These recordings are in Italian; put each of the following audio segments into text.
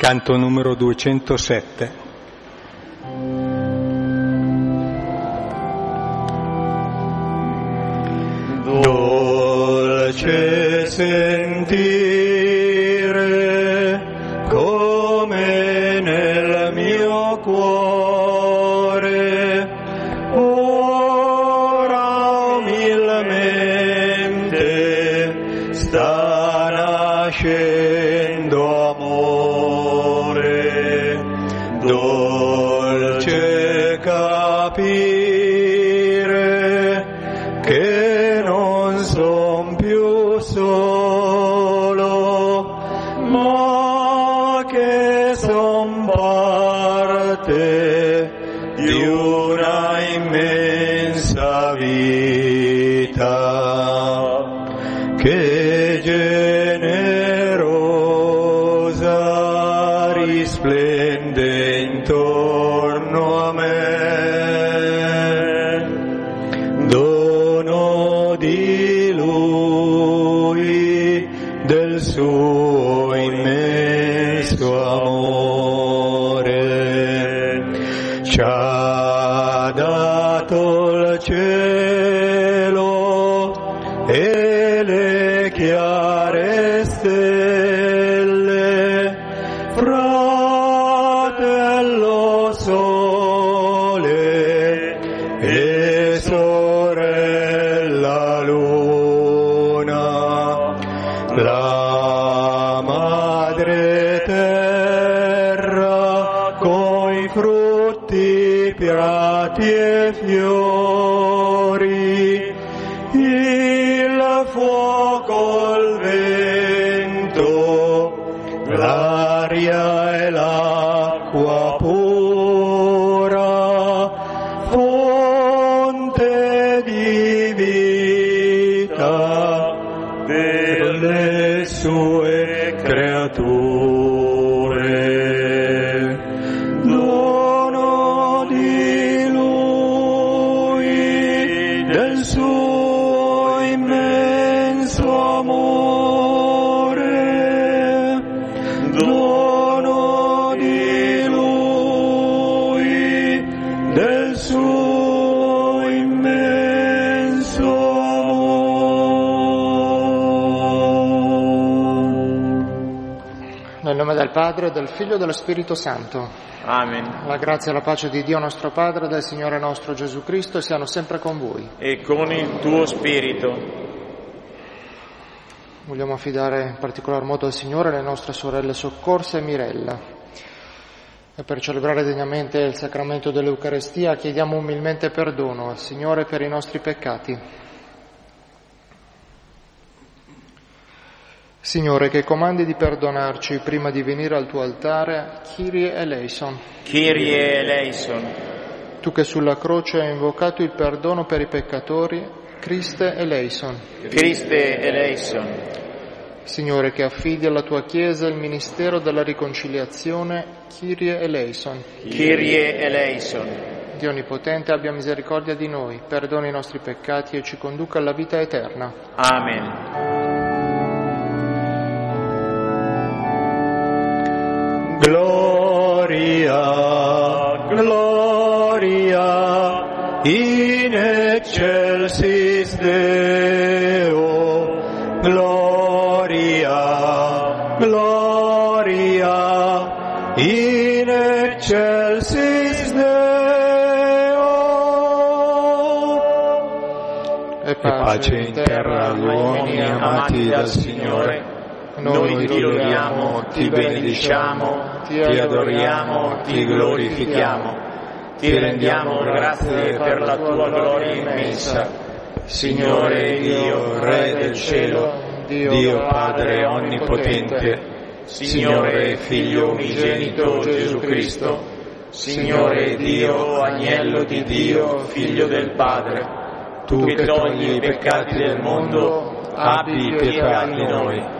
canto numero 207. Dolce sentire dato il cielo Nel nome del Padre, del Figlio e dello Spirito Santo. Amen. La grazia e la pace di Dio nostro Padre e del Signore nostro Gesù Cristo siano sempre con voi. E con il tuo spirito. Vogliamo affidare in particolar modo al Signore le nostre sorelle Soccorsa e Mirella. E per celebrare degnamente il sacramento dell'Eucarestia chiediamo umilmente perdono al Signore per i nostri peccati. Signore, che comandi di perdonarci prima di venire al tuo altare, Kyrie eleison. Kyrie eleison. Tu che sulla croce hai invocato il perdono per i peccatori, Christe eleison. Christe eleison. Signore, che affidi alla tua Chiesa il ministero della riconciliazione, Kyrie eleison. Kyrie eleison. Dio Onnipotente abbia misericordia di noi, perdoni i nostri peccati e ci conduca alla vita eterna. Amen. Gloria, gloria, in excelsis Deo. Gloria, gloria, in excelsis Deo. E pace in terra agli uomini amati dal Signore. Noi ti lodiamo, ti benediciamo, ti adoriamo, ti glorifichiamo. Ti rendiamo grazie per la tua gloria immensa. Signore Dio, Re del cielo, Dio Padre Onnipotente, Signore Figlio unigenito Gesù Cristo, Signore Dio, Agnello di Dio, Figlio del Padre, tu che togli i peccati del mondo, abbi pietà di noi.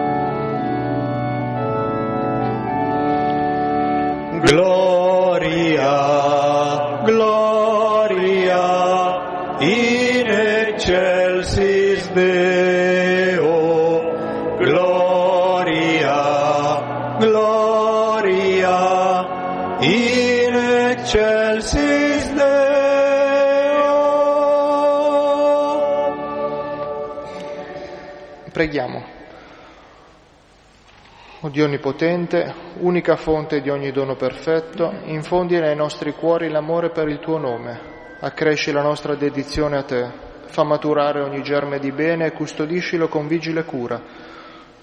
Gloria, gloria, in excelsis Deo. Gloria, gloria, in excelsis Deo. Preghiamo. O Dio Onnipotente, unica fonte di ogni dono perfetto, infondi nei nostri cuori l'amore per il tuo nome, accresci la nostra dedizione a te, fa maturare ogni germe di bene e custodiscilo con vigile cura.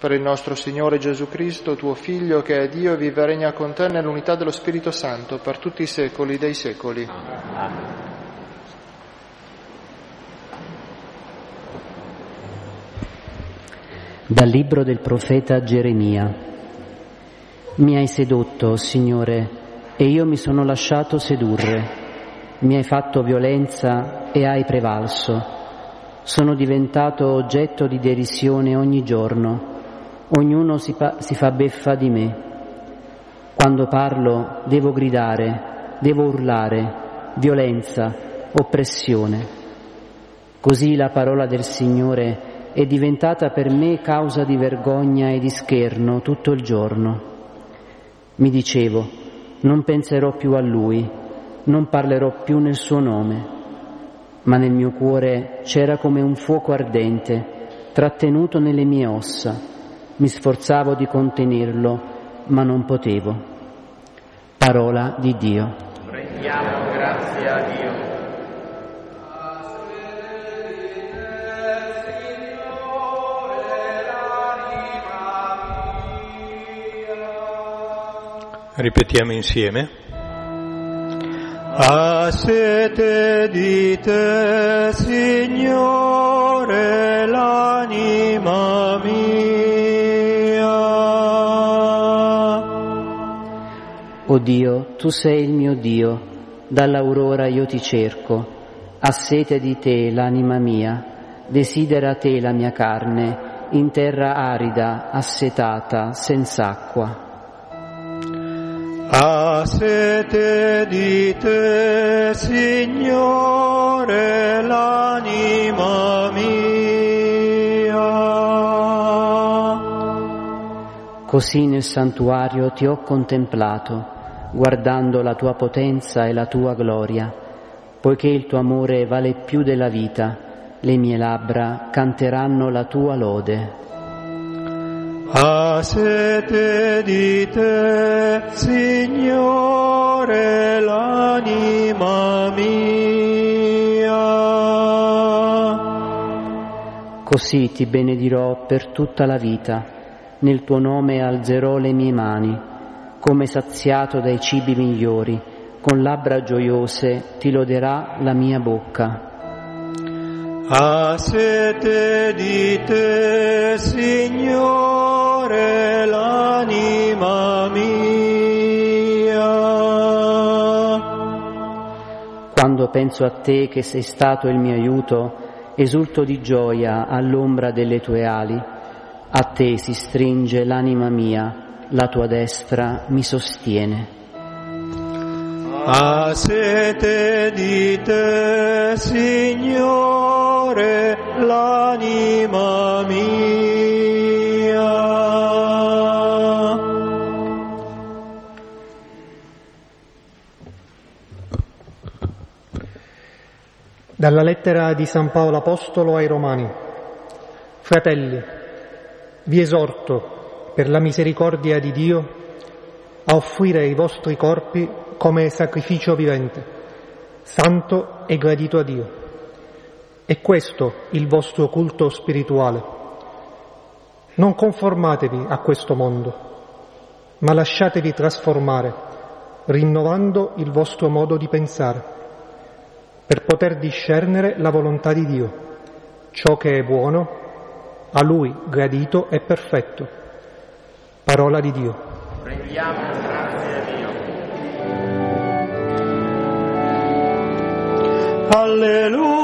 Per il nostro Signore Gesù Cristo, tuo Figlio, che è Dio e vive e regna con te nell'unità dello Spirito Santo, per tutti i secoli dei secoli. Dal libro del profeta Geremia. Mi hai sedotto, Signore, e io mi sono lasciato sedurre. Mi hai fatto violenza e hai prevalso. Sono diventato oggetto di derisione ogni giorno. Ognuno si, pa- si fa beffa di me. Quando parlo devo gridare, devo urlare, violenza, oppressione. Così la parola del Signore è diventata per me causa di vergogna e di scherno tutto il giorno. Mi dicevo, non penserò più a Lui, non parlerò più nel suo nome, ma nel mio cuore c'era come un fuoco ardente, trattenuto nelle mie ossa. Mi sforzavo di contenerlo, ma non potevo. Parola di Dio. Rendiamo grazie a Dio. Ripetiamo insieme. Ha sete di te, Signore, l'anima mia. O Dio, tu sei il mio Dio, dall'aurora io ti cerco, ha sete di te l'anima mia, desidera te la mia carne, in terra arida, assetata, senza acqua. Ha sete di te, Signore, l'anima mia. Così nel santuario ti ho contemplato, guardando la tua potenza e la tua gloria, poiché il tuo amore vale più della vita, le mie labbra canteranno la tua lode. Ha sete di te, Signore, l'anima mia. Così ti benedirò per tutta la vita, nel tuo nome alzerò le mie mani, come saziato dai cibi migliori, con labbra gioiose ti loderà la mia bocca. Ha sete di te, Signore, l'anima mia. Quando penso a te che sei stato il mio aiuto, esulto di gioia all'ombra delle tue ali. A te si stringe l'anima mia, la tua destra mi sostiene. Ha sete di te, Signore, l'anima mia. Dalla lettera di San Paolo Apostolo ai Romani. Fratelli, vi esorto, per la misericordia di Dio, a offrire i vostri corpi come sacrificio vivente, santo e gradito a Dio. È questo il vostro culto spirituale. Non conformatevi a questo mondo, ma lasciatevi trasformare, rinnovando il vostro modo di pensare, per poter discernere la volontà di Dio, ciò che è buono, a Lui gradito e perfetto. Parola di Dio. Rendiamo Alleluia.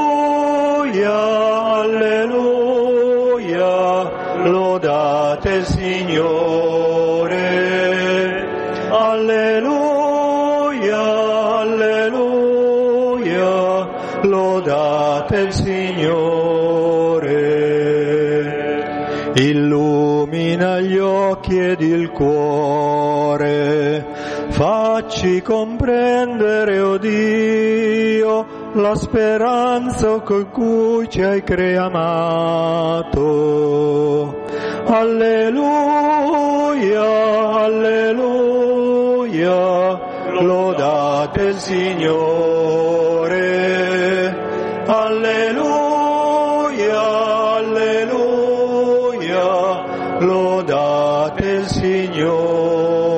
alleluia, lodate il Signore. Alleluia, alleluia, lodate il Signore. Illumina gli occhi ed il cuore, facci comprendere, o oh Dio, la speranza con cui ci hai creato. Alleluia, alleluia, lodate il Signore. Alleluia, alleluia, lodate il Signore.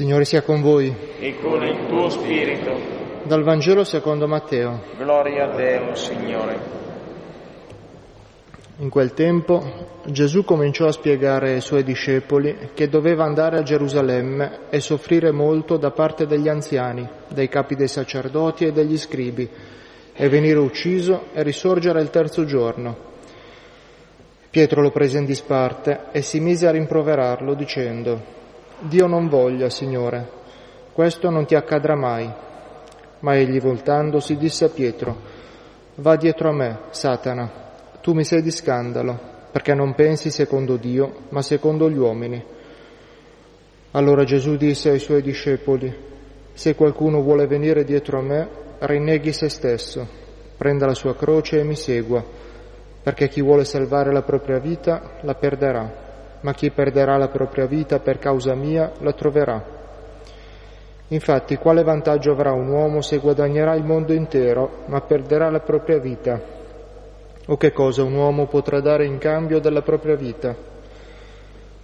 Signore sia con voi. e con il tuo spirito. Dal Vangelo secondo Matteo. Gloria a te, o Signore. In quel tempo Gesù cominciò a spiegare ai suoi discepoli che doveva andare a Gerusalemme e soffrire molto da parte degli anziani, dei capi dei sacerdoti e degli scribi, e venire ucciso e risorgere il terzo giorno. Pietro lo prese in disparte e si mise a rimproverarlo dicendo, Dio non voglia, Signore, questo non ti accadrà mai. Ma egli voltandosi disse a Pietro, Va dietro a me, Satana, tu mi sei di scandalo, perché non pensi secondo Dio, ma secondo gli uomini. Allora Gesù disse ai suoi discepoli, Se qualcuno vuole venire dietro a me, rinneghi se stesso, prenda la sua croce e mi segua, perché chi vuole salvare la propria vita la perderà, ma chi perderà la propria vita per causa mia la troverà. Infatti, quale vantaggio avrà un uomo se guadagnerà il mondo intero, ma perderà la propria vita? O che cosa un uomo potrà dare in cambio della propria vita?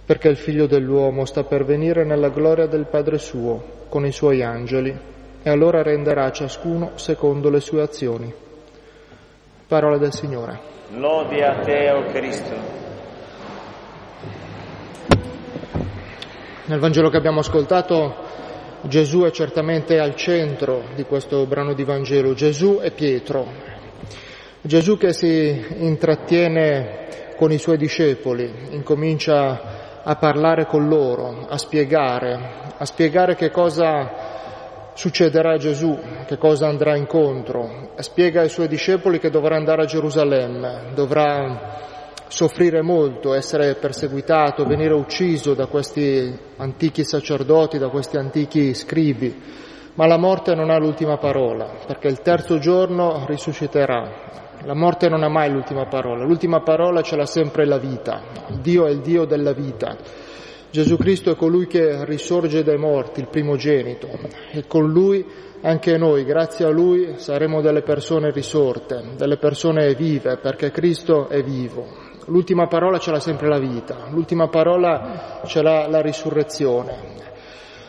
Perché il figlio dell'uomo sta per venire nella gloria del Padre suo, con i suoi angeli, e allora renderà a ciascuno secondo le sue azioni. Parola del Signore. Lodi a te, o Cristo. Nel Vangelo che abbiamo ascoltato Gesù è certamente al centro di questo brano di Vangelo, Gesù e Pietro. Gesù che si intrattiene con i suoi discepoli, incomincia a parlare con loro, a spiegare, a spiegare che cosa succederà a Gesù, che cosa andrà incontro. Spiega ai suoi discepoli che dovrà andare a Gerusalemme, dovrà soffrire molto, essere perseguitato, venire ucciso da questi antichi sacerdoti, da questi antichi scribi, ma la morte non ha l'ultima parola, perché il terzo giorno risusciterà. La morte non ha mai l'ultima parola, l'ultima parola ce l'ha sempre la vita. Dio è il Dio della vita. Gesù Cristo è colui che risorge dai morti, il primogenito, e con lui anche noi, grazie a lui, saremo delle persone risorte, delle persone vive, perché Cristo è vivo. L'ultima parola ce l'ha sempre la vita, l'ultima parola ce l'ha la risurrezione.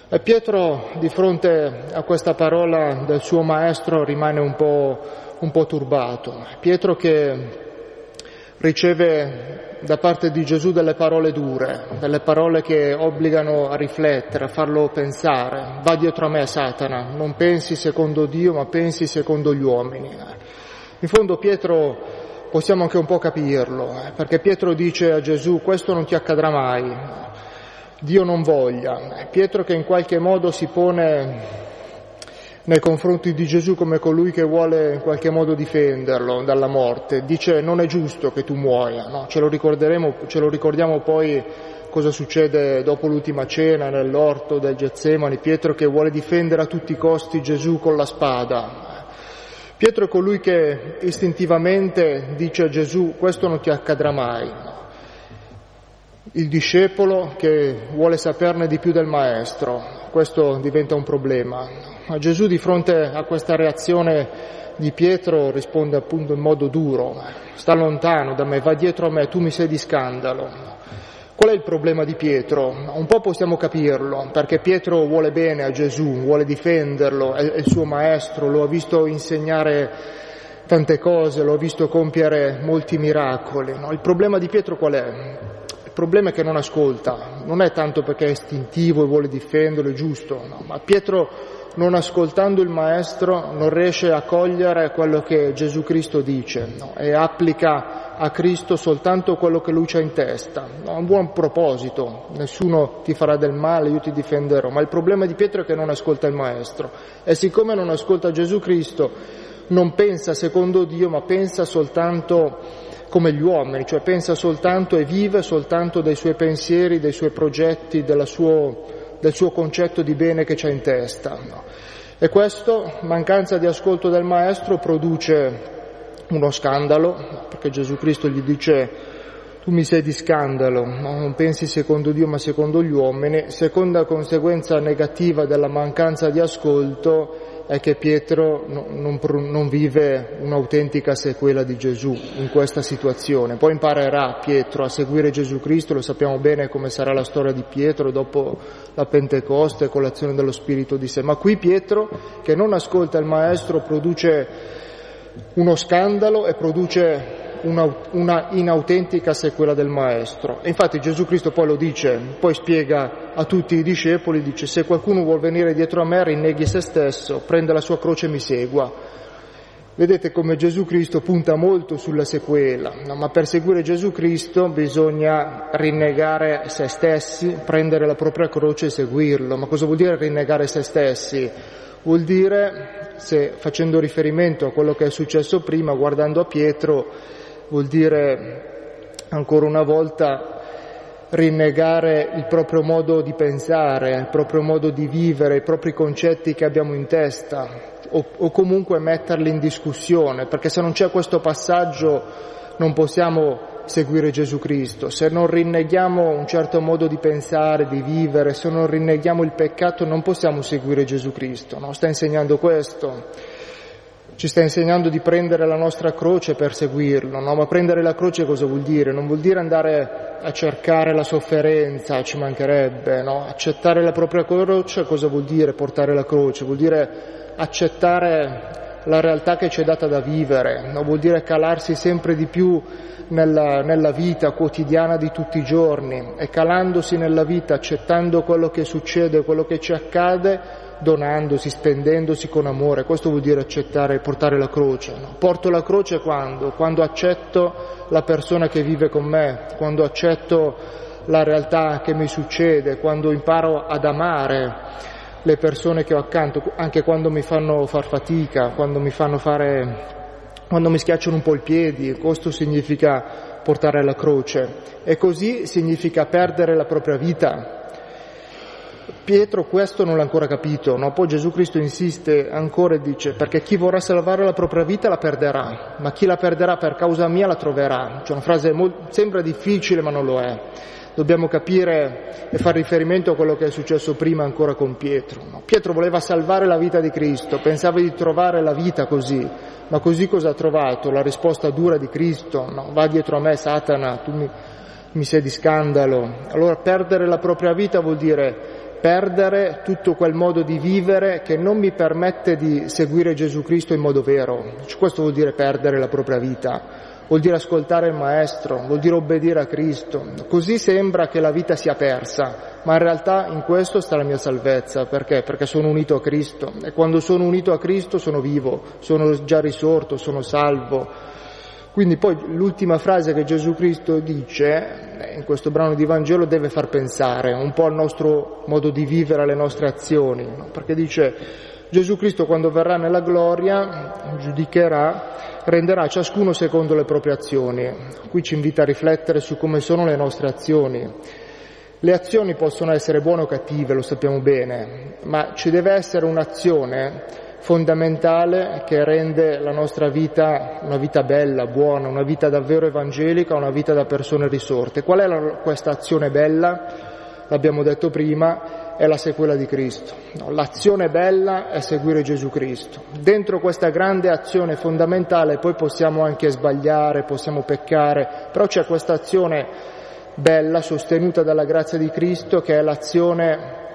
E Pietro, di fronte a questa parola del suo maestro, rimane un po', un po' turbato. Pietro che riceve da parte di Gesù delle parole dure, delle parole che obbligano a riflettere, a farlo pensare. Va dietro a me, Satana, non pensi secondo Dio, ma pensi secondo gli uomini. In fondo Pietro possiamo anche un po' capirlo, eh, perché Pietro dice a Gesù questo non ti accadrà mai, Dio non voglia. Pietro che in qualche modo si pone nei confronti di Gesù come colui che vuole in qualche modo difenderlo dalla morte, dice non è giusto che tu muoia, no? ce, lo ce lo ricordiamo poi cosa succede dopo l'ultima cena nell'orto del Getsemani, Pietro che vuole difendere a tutti i costi Gesù con la spada. Pietro è colui che istintivamente dice a Gesù questo non ti accadrà mai. Il discepolo che vuole saperne di più del maestro, questo diventa un problema. Ma Gesù di fronte a questa reazione di Pietro risponde appunto in modo duro, sta lontano da me, va dietro a me, tu mi sei di scandalo. Qual è il problema di Pietro? Un po' possiamo capirlo, perché Pietro vuole bene a Gesù, vuole difenderlo, è il suo maestro, lo ha visto insegnare tante cose, lo ha visto compiere molti miracoli. No? Il problema di Pietro qual è? problema è che non ascolta, non è tanto perché è istintivo e vuole difenderlo, è giusto, no, ma Pietro non ascoltando il Maestro non riesce a cogliere quello che Gesù Cristo dice no, e applica a Cristo soltanto quello che lui c'ha in testa. No, un buon proposito, nessuno ti farà del male, io ti difenderò, ma il problema di Pietro è che non ascolta il Maestro e siccome non ascolta Gesù Cristo non pensa secondo Dio ma pensa soltanto come gli uomini, cioè pensa soltanto e vive soltanto dei suoi pensieri, dei suoi progetti, suo, del suo concetto di bene che c'ha in testa. No? E questo, mancanza di ascolto del Maestro, produce uno scandalo, perché Gesù Cristo gli dice tu mi sei di scandalo, no? non pensi secondo Dio ma secondo gli uomini. Seconda conseguenza negativa della mancanza di ascolto è che Pietro non, non, vive un'autentica sequela di Gesù in questa situazione. Poi imparerà Pietro a seguire Gesù Cristo, lo sappiamo bene come sarà la storia di Pietro dopo la Pentecoste con l'azione dello Spirito di sé. Ma qui Pietro, che non ascolta il Maestro, produce uno scandalo e produce una, una, inautentica sequela del Maestro. E infatti Gesù Cristo poi lo dice, poi spiega a tutti i discepoli, dice se qualcuno vuol venire dietro a me rinneghi se stesso, prende la sua croce e mi segua. Vedete come Gesù Cristo punta molto sulla sequela, no? ma per seguire Gesù Cristo bisogna rinnegare se stessi, prendere la propria croce e seguirlo. Ma cosa vuol dire rinnegare se stessi? Vuol dire, se facendo riferimento a quello che è successo prima, guardando a Pietro, vuol dire ancora una volta rinnegare il proprio modo di pensare, il proprio modo di vivere, i propri concetti che abbiamo in testa o, o comunque metterli in discussione, perché se non c'è questo passaggio non possiamo seguire Gesù Cristo, se non rinneghiamo un certo modo di pensare, di vivere, se non rinneghiamo il peccato non possiamo seguire Gesù Cristo, no? sta insegnando questo ci sta insegnando di prendere la nostra croce per seguirlo, no? Ma prendere la croce cosa vuol dire? Non vuol dire andare a cercare la sofferenza, ci mancherebbe, no? Accettare la propria croce cosa vuol dire portare la croce? Vuol dire accettare la realtà che ci è data da vivere, no? vuol dire calarsi sempre di più nella, nella, vita quotidiana di tutti i giorni e calandosi nella vita, accettando quello che succede, quello che ci accade, donandosi, spendendosi con amore. Questo vuol dire accettare e portare la croce. No? Porto la croce quando? Quando accetto la persona che vive con me, quando accetto la realtà che mi succede, quando imparo ad amare le persone che ho accanto, anche quando mi fanno far fatica, quando mi fanno fare, quando mi schiacciano un po' i piedi, questo significa portare la croce. E così significa perdere la propria vita, Pietro questo non l'ha ancora capito, no? poi Gesù Cristo insiste ancora e dice perché chi vorrà salvare la propria vita la perderà, ma chi la perderà per causa mia la troverà. Cioè una frase molto, sembra difficile ma non lo è. Dobbiamo capire e fare riferimento a quello che è successo prima ancora con Pietro. No? Pietro voleva salvare la vita di Cristo, pensava di trovare la vita così, ma così cosa ha trovato? La risposta dura di Cristo, no? va dietro a me Satana, tu mi, mi sei di scandalo. Allora perdere la propria vita vuol dire perdere tutto quel modo di vivere che non mi permette di seguire Gesù Cristo in modo vero. Questo vuol dire perdere la propria vita, vuol dire ascoltare il Maestro, vuol dire obbedire a Cristo. Così sembra che la vita sia persa, ma in realtà in questo sta la mia salvezza. Perché? Perché sono unito a Cristo e quando sono unito a Cristo sono vivo, sono già risorto, sono salvo. Quindi poi l'ultima frase che Gesù Cristo dice eh, in questo brano di Vangelo deve far pensare un po' al nostro modo di vivere, alle nostre azioni, no? perché dice Gesù Cristo quando verrà nella gloria giudicherà, renderà ciascuno secondo le proprie azioni. Qui ci invita a riflettere su come sono le nostre azioni. Le azioni possono essere buone o cattive, lo sappiamo bene, ma ci deve essere un'azione fondamentale che rende la nostra vita una vita bella, buona, una vita davvero evangelica, una vita da persone risorte. Qual è la, questa azione bella? L'abbiamo detto prima, è la sequela di Cristo. No, l'azione bella è seguire Gesù Cristo. Dentro questa grande azione fondamentale poi possiamo anche sbagliare, possiamo peccare, però c'è questa azione bella sostenuta dalla grazia di Cristo che è l'azione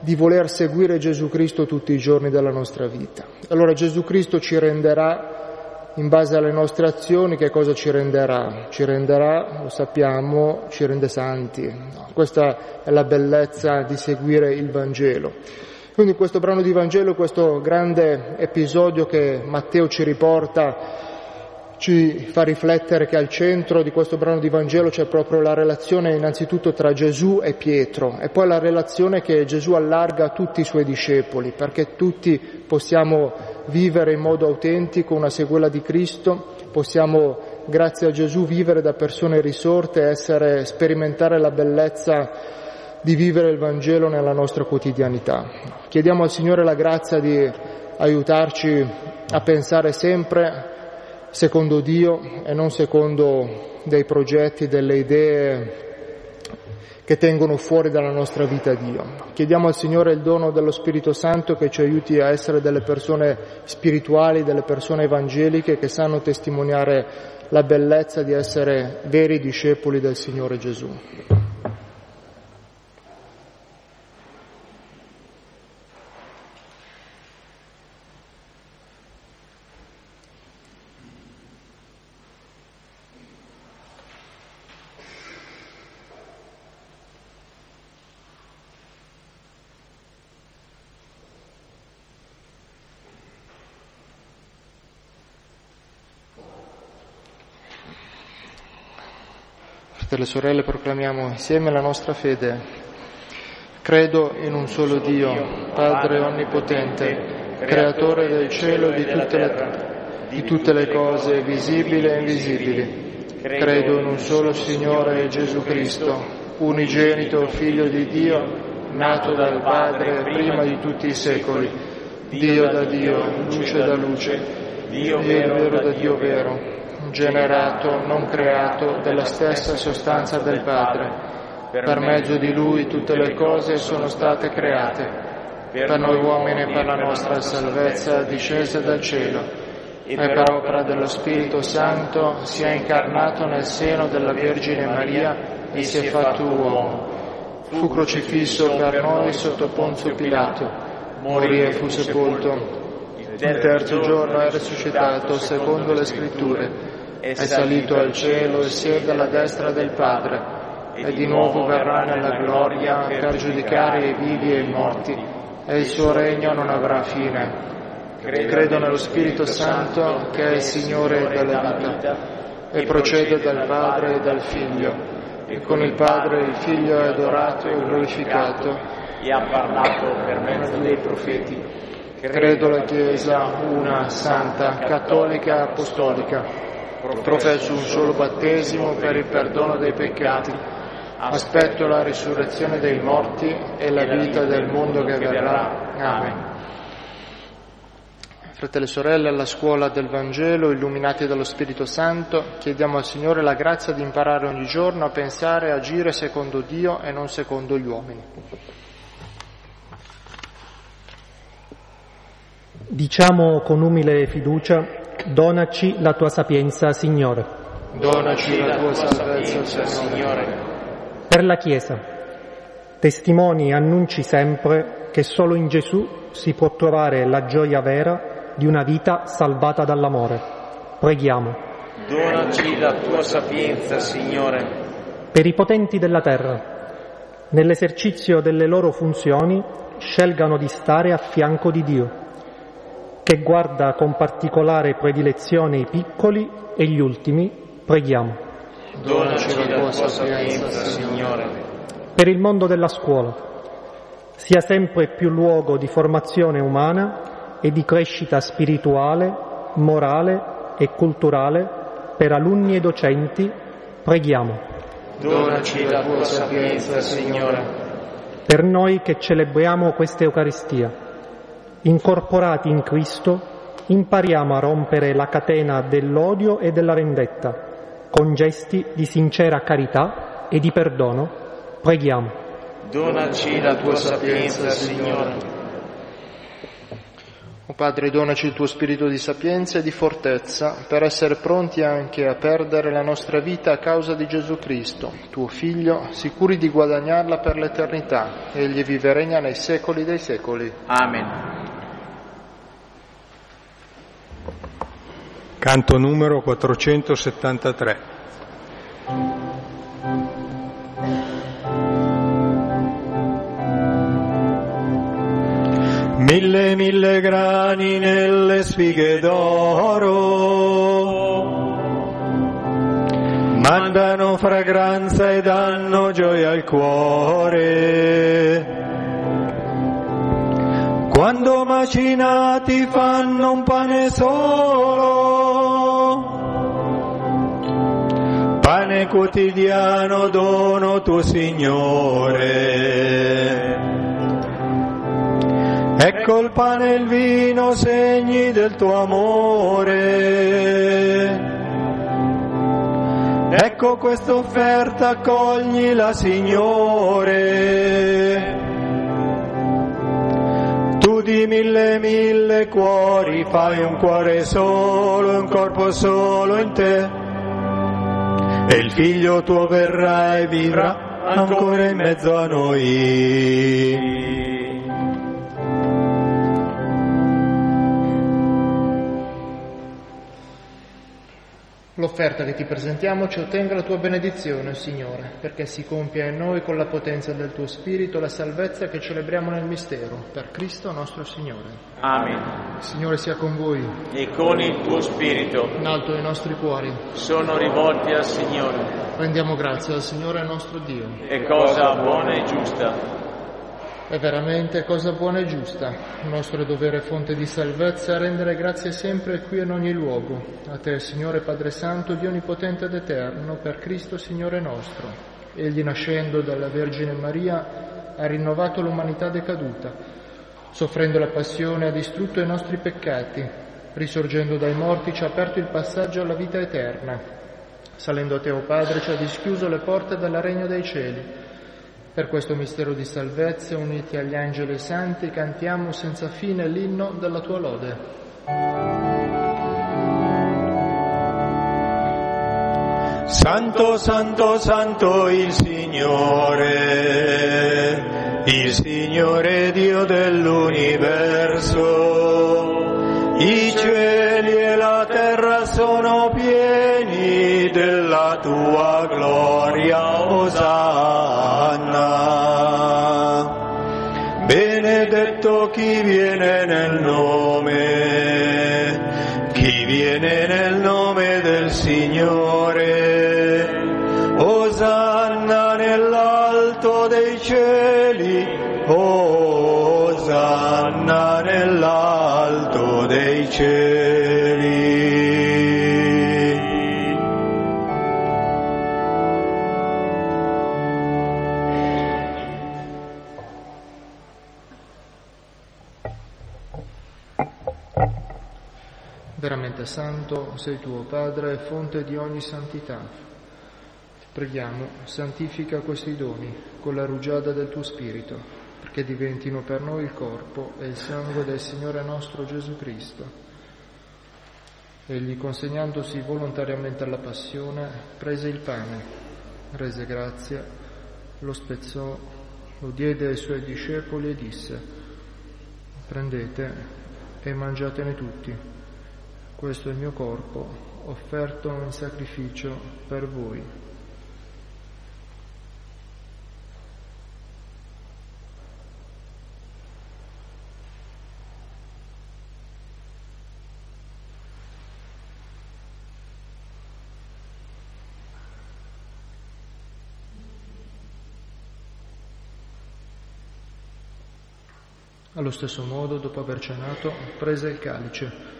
di voler seguire Gesù Cristo tutti i giorni della nostra vita. Allora Gesù Cristo ci renderà in base alle nostre azioni che cosa ci renderà? Ci renderà, lo sappiamo, ci rende santi. Questa è la bellezza di seguire il Vangelo. Quindi questo brano di Vangelo, questo grande episodio che Matteo ci riporta, ci fa riflettere che al centro di questo brano di Vangelo c'è proprio la relazione innanzitutto tra Gesù e Pietro e poi la relazione che Gesù allarga a tutti i suoi discepoli, perché tutti possiamo vivere in modo autentico una sequela di Cristo, possiamo grazie a Gesù vivere da persone risorte, essere, sperimentare la bellezza di vivere il Vangelo nella nostra quotidianità. Chiediamo al Signore la grazia di aiutarci a pensare sempre secondo Dio e non secondo dei progetti, delle idee che tengono fuori dalla nostra vita Dio. Chiediamo al Signore il dono dello Spirito Santo che ci aiuti a essere delle persone spirituali, delle persone evangeliche che sanno testimoniare la bellezza di essere veri discepoli del Signore Gesù. Fratelli e sorelle, proclamiamo insieme la nostra fede. Credo in un solo Dio, Padre Onnipotente, Creatore del cielo e di tutte le, di tutte le cose visibili e invisibili. Credo in un solo Signore Gesù Cristo, unigenito Figlio di Dio, nato dal Padre prima di tutti i secoli, Dio da Dio, luce da luce, Dio vero da Dio vero generato, non creato, della stessa sostanza del Padre. Per mezzo di Lui tutte le cose sono state create. Per noi uomini e per la nostra salvezza discese dal cielo e per opera dello Spirito Santo si è incarnato nel seno della Vergine Maria e si è fatto uomo. Fu crocifisso per noi sotto Ponzio Pilato, morì e fu sepolto. Il terzo giorno è risuscitato secondo le scritture è salito al cielo e siede alla destra del Padre e di nuovo verrà nella gloria per giudicare i vivi e i morti e il suo regno non avrà fine. Credo nello Spirito Santo che è il Signore della vita e procede dal Padre e dal Figlio e con il Padre il Figlio è adorato e glorificato e ha parlato per mezzo dei profeti. Credo la Chiesa una, santa, cattolica apostolica professo un solo battesimo per il perdono dei peccati, aspetto la risurrezione dei morti e la vita del mondo che verrà. Amen. Fratelli e sorelle, alla scuola del Vangelo, illuminati dallo Spirito Santo, chiediamo al Signore la grazia di imparare ogni giorno a pensare e agire secondo Dio e non secondo gli uomini. Diciamo con umile fiducia, donaci la tua sapienza, Signore. Donaci la tua salvezza, Signore. Per la Chiesa, testimoni e annunci sempre che solo in Gesù si può trovare la gioia vera di una vita salvata dall'amore. Preghiamo. Donaci la tua sapienza, Signore. Per i potenti della terra, nell'esercizio delle loro funzioni, scelgano di stare a fianco di Dio che guarda con particolare predilezione i piccoli e gli ultimi, preghiamo. Donaci la tua sapienza, Signore. Per il mondo della scuola, sia sempre più luogo di formazione umana e di crescita spirituale, morale e culturale per alunni e docenti, preghiamo. Donaci la tua sapienza, Signore. Per noi che celebriamo questa Eucaristia, Incorporati in Cristo, impariamo a rompere la catena dell'odio e della vendetta con gesti di sincera carità e di perdono. Preghiamo. Donaci la tua sapienza, Signore. O Padre, donaci il tuo spirito di sapienza e di fortezza per essere pronti anche a perdere la nostra vita a causa di Gesù Cristo, tuo Figlio, sicuri di guadagnarla per l'eternità. Egli vive e regna nei secoli dei secoli. Amen. Canto numero 473. Mille mille grani nelle spighe d'oro mandano fragranza e danno gioia al cuore. Quando macinati fanno un pane solo, pane quotidiano dono tuo Signore. Ecco il pane e il vino, segni del tuo amore. Ecco questa offerta, accoglila Signore. Mille mille cuori fai un cuore solo, un corpo solo in te. E il figlio tuo verrà e vivrà ancora in mezzo a noi. L'offerta che ti presentiamo ci ottenga la tua benedizione, Signore, perché si compia in noi con la potenza del tuo Spirito la salvezza che celebriamo nel mistero, per Cristo nostro Signore. Amen. Il Signore sia con voi, E con il tuo spirito in alto i nostri cuori. sono rivolti al Signore. Rendiamo grazie al Signore nostro Dio. È cosa buona e giusta. È veramente cosa buona e giusta, nostro dovere fonte di salvezza, rendere grazie sempre qui e in ogni luogo. A te, Signore Padre Santo, Dio Onnipotente ed Eterno, per Cristo Signore nostro. Egli, nascendo dalla Vergine Maria, ha rinnovato l'umanità decaduta. Soffrendo la passione, ha distrutto i nostri peccati. Risorgendo dai morti, ci ha aperto il passaggio alla vita eterna. Salendo a te, o Padre, ci ha dischiuso le porte del regno dei cieli. Per questo mistero di salvezza, uniti agli angeli santi, cantiamo senza fine l'inno della tua lode. Santo, santo, santo il Signore, il Signore Dio dell'universo. I cieli e la terra sono pieni della tua gloria, Osanna. Veramente santo sei tu, Padre, fonte di ogni santità. Ti preghiamo, santifica questi doni con la rugiada del tuo Spirito, perché diventino per noi il corpo e il sangue del Signore nostro Gesù Cristo. Egli, consegnandosi volontariamente alla passione, prese il pane, rese grazie, lo spezzò, lo diede ai suoi discepoli e disse, prendete e mangiatene tutti. Questo è il mio corpo, offerto in sacrificio per voi. Allo stesso modo, dopo aver cenato, prese il calice,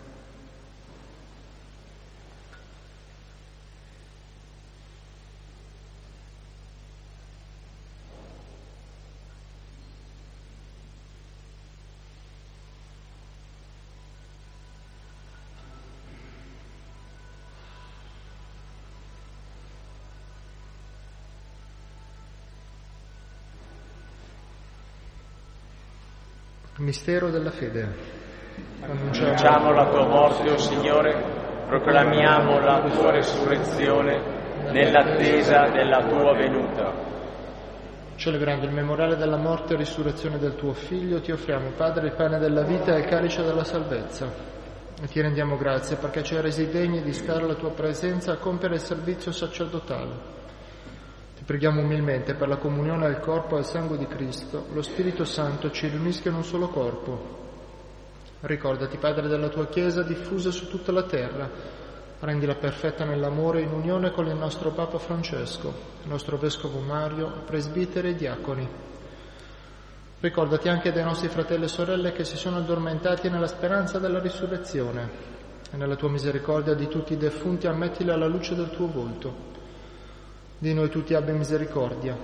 Mistero della fede. Annunciamo la tua morte, o oh Signore, proclamiamo la tua resurrezione nell'attesa della tua venuta. Celebrando il memoriale della morte e risurrezione del tuo Figlio, ti offriamo, Padre, il pane della vita e il calice della salvezza. E ti rendiamo grazie perché ci hai resi degni di stare alla tua presenza a compiere il servizio sacerdotale. Ti preghiamo umilmente per la comunione al corpo e al sangue di Cristo, lo Spirito Santo ci riunisca in un solo corpo. Ricordati, Padre, della tua Chiesa diffusa su tutta la terra rendila perfetta nell'amore in unione con il nostro Papa Francesco, il nostro Vescovo Mario, presbitere e diaconi. Ricordati anche dei nostri fratelli e sorelle che si sono addormentati nella speranza della risurrezione e nella tua misericordia di tutti i defunti ammettili alla luce del tuo volto. Di noi tutti abbia misericordia,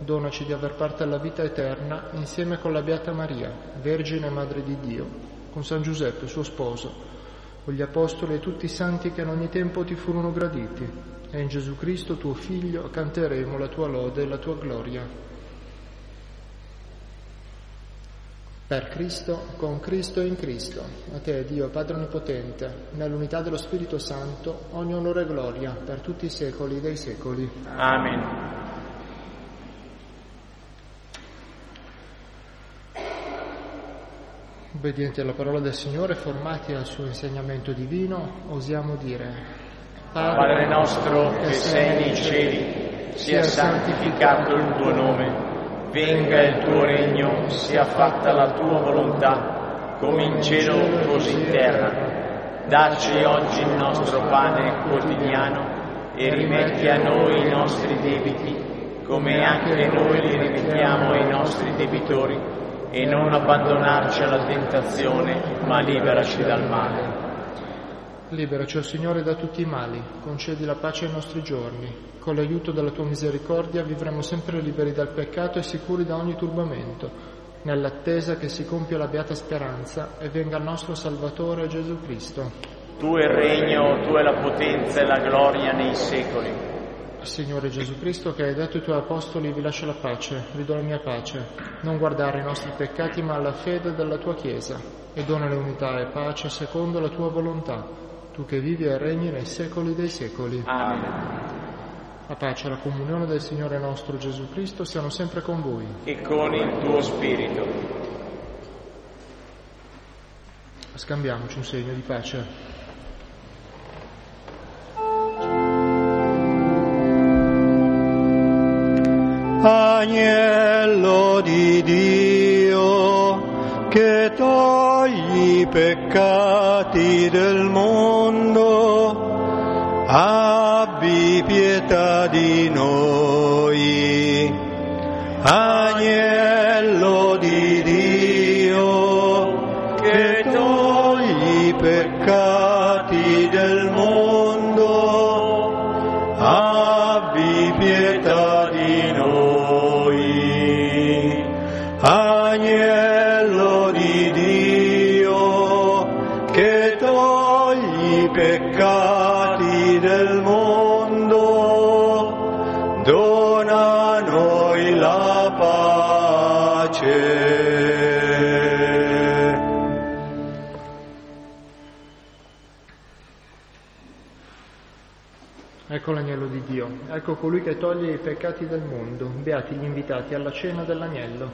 donaci di aver parte alla vita eterna insieme con la Beata Maria, Vergine Madre di Dio, con San Giuseppe, suo sposo, con gli Apostoli e tutti i santi che in ogni tempo ti furono graditi, e in Gesù Cristo tuo Figlio canteremo la tua lode e la tua gloria. Per Cristo, con Cristo e in Cristo, a te Dio Padre Onnipotente, nell'unità dello Spirito Santo, ogni onore e gloria per tutti i secoli dei secoli. Amen. Obbedienti alla parola del Signore, formati al suo insegnamento divino, osiamo dire, Padre nostro che sei nei cieli, sia santificato il tuo nome, venga il tuo regno, sia fatta la tua volontà, come in cielo così in terra. Dacci oggi il nostro pane quotidiano e rimetti a noi i nostri debiti, come anche noi li rimettiamo ai nostri debitori e non abbandonarci alla tentazione, ma liberaci dal male. Liberaci, o oh Signore, da tutti i mali, concedi la pace ai nostri giorni. Con l'aiuto della tua misericordia vivremo sempre liberi dal peccato e sicuri da ogni turbamento, nell'attesa che si compia la beata speranza e venga il nostro Salvatore Gesù Cristo. Tu è il regno, tu è la potenza e la gloria nei secoli. Signore Gesù Cristo, che hai detto ai tuoi apostoli, vi lascio la pace, vi do la mia pace. Non guardare i nostri peccati, ma la fede della tua Chiesa, e dona l'unità e pace secondo la tua volontà, tu che vivi e regni nei secoli dei secoli. Amen. La pace e la comunione del Signore nostro Gesù Cristo siano sempre con voi. E con il tuo spirito. Scambiamoci un segno di pace. agnello di Dio che togli i peccati del mondo, abbi pietà di noi. Agnello Dio, ecco colui che toglie i peccati del mondo, beati gli invitati alla cena dell'agnello.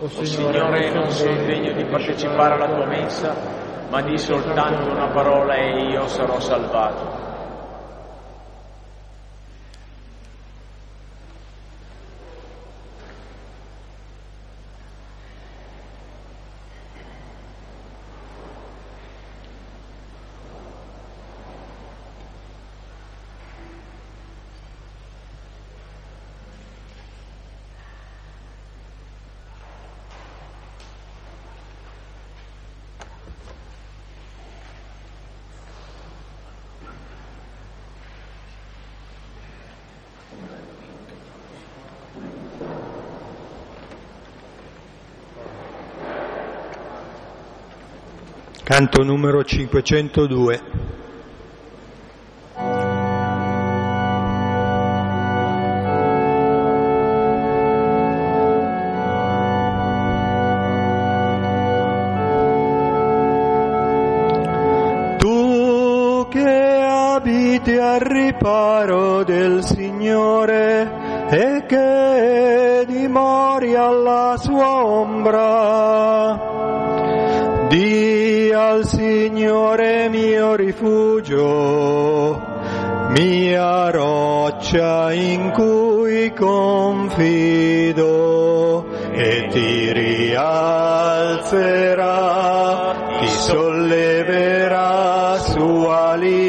O Signore, non sono degno di partecipare alla tua mensa, ma di soltanto una parola e io sarò salvato. Canto numero 502.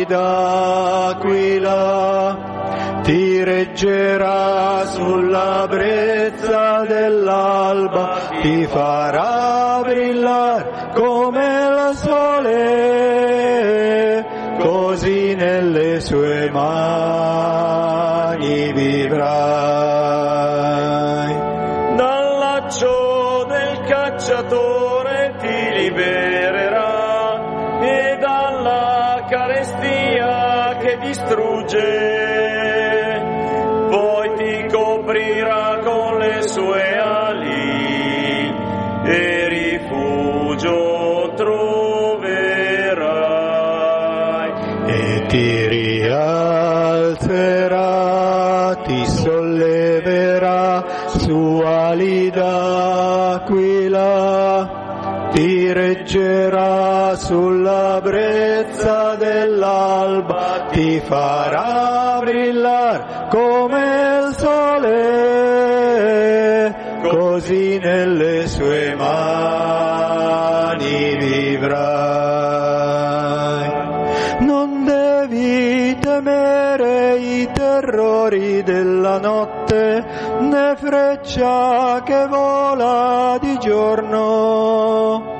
D'aquila, ti reggerà sulla brezza dell'alba, ti farà brillare come il sole, così nelle sue mani reggerà sulla brezza dell'alba, ti farà brillare come il sole, così nelle sue mani vivrai. Non devi temere i terrori della notte, né freccia che vola di giorno.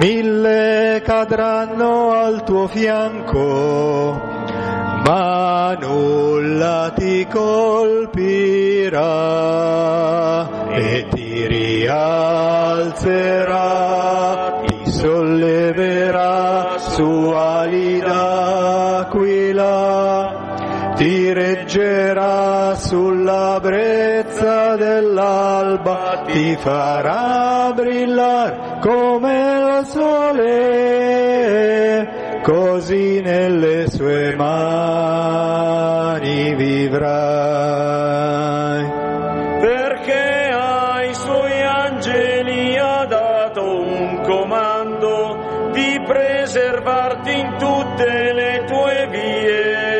Mille cadranno al tuo fianco, ma nulla ti colpirà e ti rialzerà, ti solleverà su ali d'aquila, ti reggerà sulla brezza dell'alba, ti farà brillare come sole, così nelle sue mani vivrai. perché ai suoi angeli ha dato un comando di preservarti in tutte le tue vie.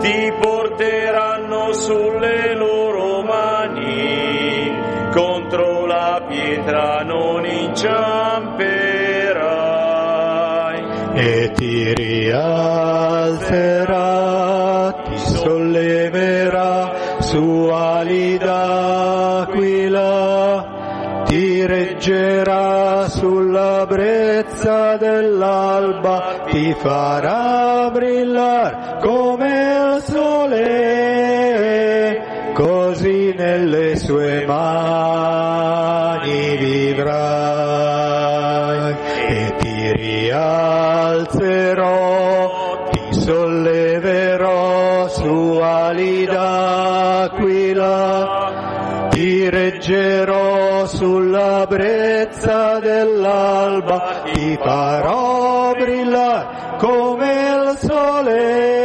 Ti porteranno sulle loro mani, contro la pietra non inciamperai. Ti rialzerà, ti solleverà su ali d'aquila, ti reggerà sulla brezza dell'alba, ti farà brillare come il sole, così nelle sue mani reggerò sulla brezza dell'alba, ti farò brillare come il sole,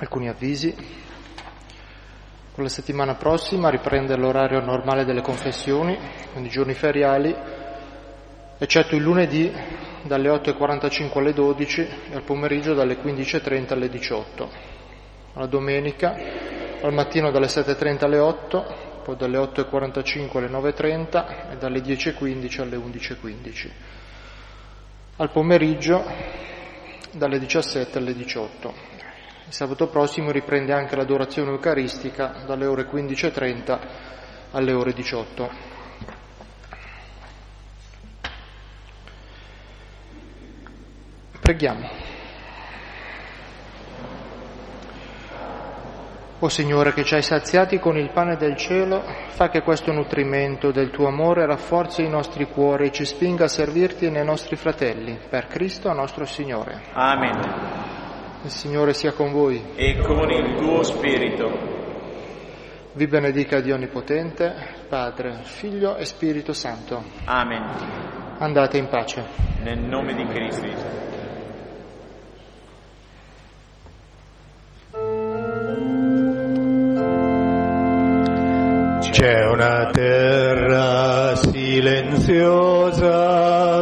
Alcuni avvisi. Con la settimana prossima riprende l'orario normale delle confessioni, quindi giorni feriali, eccetto il lunedì dalle 8.45 alle 12 e al pomeriggio dalle 15.30 alle 18. La domenica al mattino dalle 7.30 alle 8, poi dalle 8.45 alle 9.30 e dalle 10.15 alle 11.15. Al pomeriggio dalle 17 alle 18. Il sabato prossimo riprende anche l'adorazione eucaristica dalle ore 15.30 alle ore 18. Preghiamo. O Signore che ci hai saziati con il pane del cielo, fa che questo nutrimento del tuo amore rafforzi i nostri cuori e ci spinga a servirti nei nostri fratelli, per Cristo nostro Signore. Amen. Il Signore sia con voi. E con il tuo spirito. Vi benedica Dio Onnipotente, Padre, Figlio e Spirito Santo. Amen. Andate in pace. Nel nome di Cristo. C'è una terra silenziosa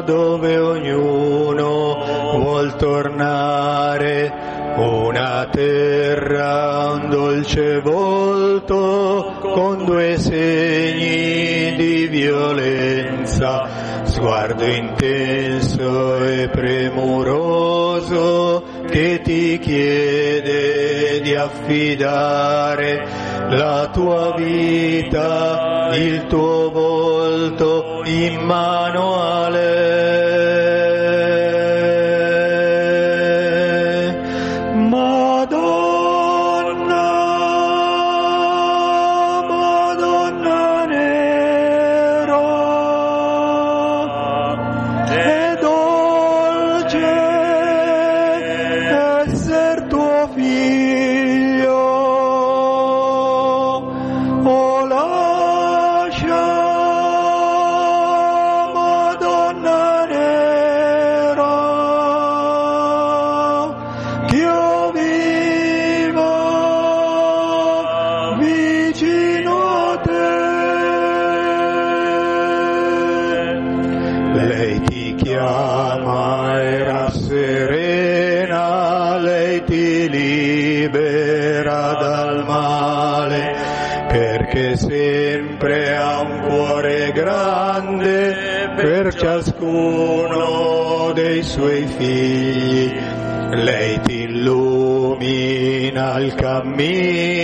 dove ognuno vuol tornare, terra, un dolce volto con due segni di violenza, sguardo intenso e premuroso che ti chiede di affidare la tua vita, il tuo volto in mano a perché sempre ha un cuore grande per ciascuno dei suoi figli. Lei ti illumina il cammino